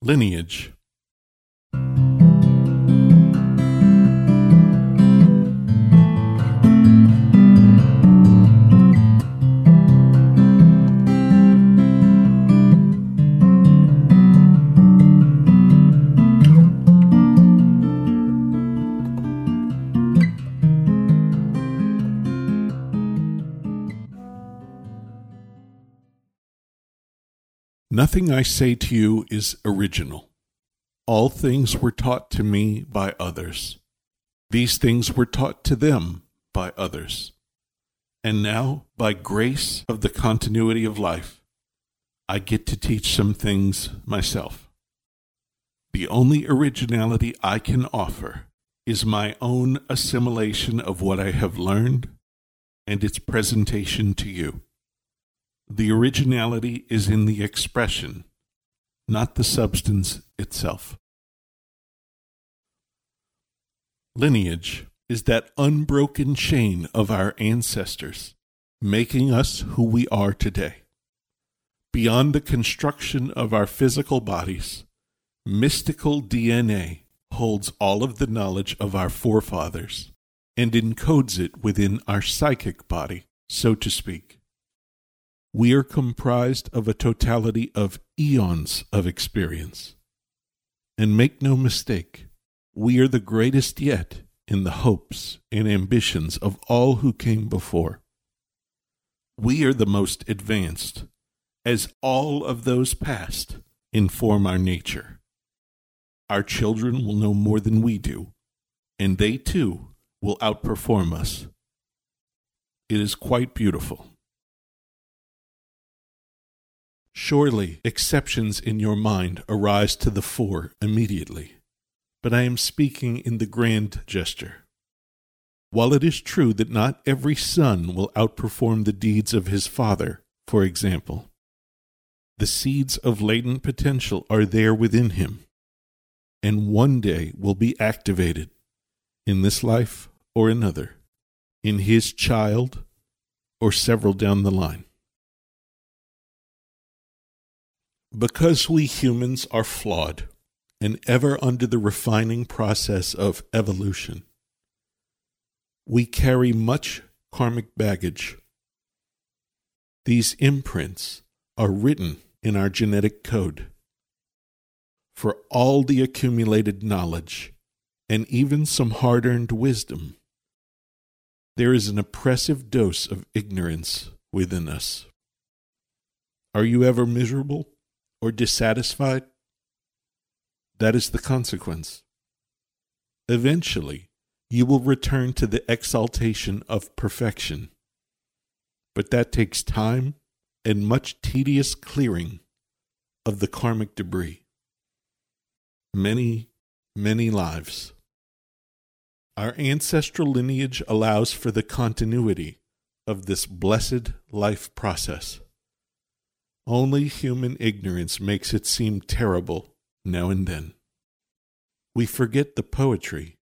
Lineage Nothing I say to you is original. All things were taught to me by others. These things were taught to them by others. And now, by grace of the continuity of life, I get to teach some things myself. The only originality I can offer is my own assimilation of what I have learned and its presentation to you. The originality is in the expression, not the substance itself. Lineage is that unbroken chain of our ancestors, making us who we are today. Beyond the construction of our physical bodies, mystical DNA holds all of the knowledge of our forefathers and encodes it within our psychic body, so to speak we are comprised of a totality of eons of experience. And make no mistake, we are the greatest yet in the hopes and ambitions of all who came before. We are the most advanced, as all of those past inform our nature. Our children will know more than we do, and they too will outperform us. It is quite beautiful. Surely exceptions in your mind arise to the fore immediately, but I am speaking in the grand gesture. While it is true that not every son will outperform the deeds of his father, for example, the seeds of latent potential are there within him, and one day will be activated in this life or another, in his child or several down the line. Because we humans are flawed and ever under the refining process of evolution, we carry much karmic baggage. These imprints are written in our genetic code. For all the accumulated knowledge and even some hard earned wisdom, there is an oppressive dose of ignorance within us. Are you ever miserable? Or dissatisfied, that is the consequence. Eventually, you will return to the exaltation of perfection. But that takes time and much tedious clearing of the karmic debris. Many, many lives. Our ancestral lineage allows for the continuity of this blessed life process. Only human ignorance makes it seem terrible now and then. We forget the poetry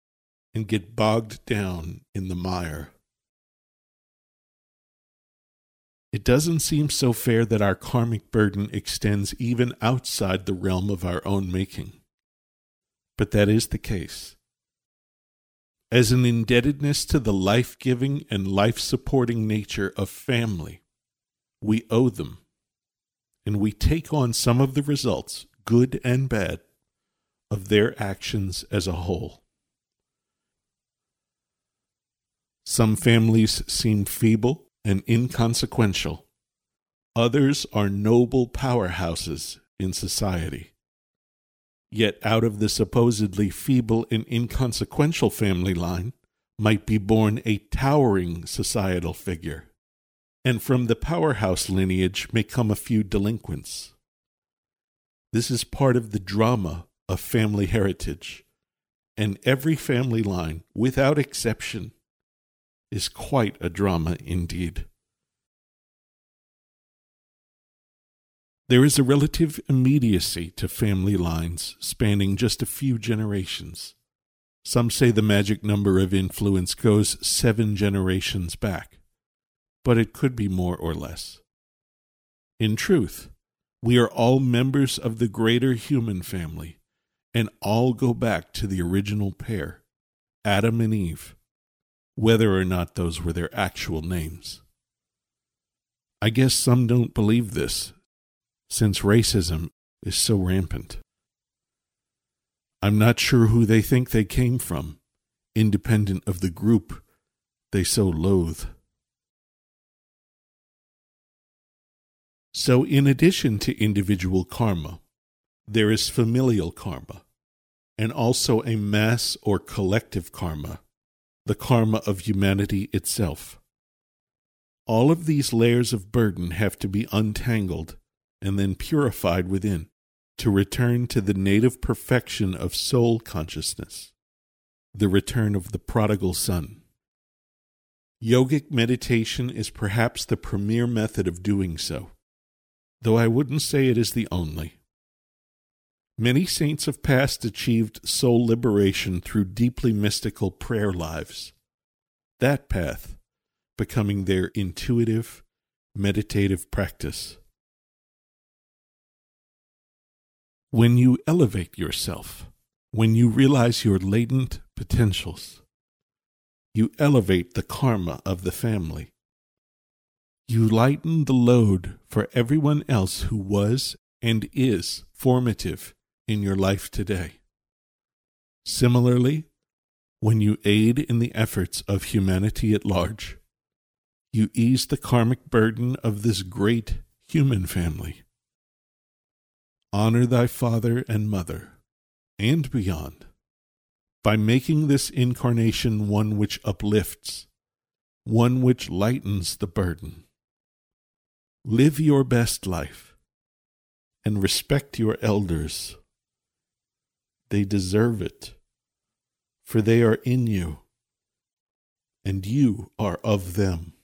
and get bogged down in the mire. It doesn't seem so fair that our karmic burden extends even outside the realm of our own making. But that is the case. As an indebtedness to the life giving and life supporting nature of family, we owe them and we take on some of the results, good and bad, of their actions as a whole. Some families seem feeble and inconsequential. Others are noble powerhouses in society. Yet out of the supposedly feeble and inconsequential family line might be born a towering societal figure and from the powerhouse lineage may come a few delinquents. This is part of the drama of family heritage, and every family line, without exception, is quite a drama indeed. There is a relative immediacy to family lines spanning just a few generations. Some say the magic number of influence goes seven generations back but it could be more or less. In truth, We are all members of the greater human family and all go back to the original pair, Adam and Eve, whether or not those were their actual names. I guess some don't believe this, since racism is so rampant. I'm not sure who they think they came from, independent of the group they so loathe. So, in addition to individual karma, there is familial karma, and also a mass or collective karma, the karma of humanity itself. All of these layers of burden have to be untangled and then purified within to return to the native perfection of soul consciousness, the return of the prodigal son. Yogic meditation is perhaps the premier method of doing so, though I wouldn't say it is the only. Many saints of past achieved soul liberation through deeply mystical prayer lives. That path becoming their intuitive, meditative practice. When you elevate yourself, when you realize your latent potentials, you elevate the karma of the family. You lighten the load for everyone else who was and is formative in your life today. Similarly, when you aid in the efforts of humanity at large, you ease the karmic burden of this great human family. Honor thy father and mother, and beyond, by making this incarnation one which uplifts, one which lightens the burden. Live your best life and respect your elders they deserve it, for they are in you, and you are of them.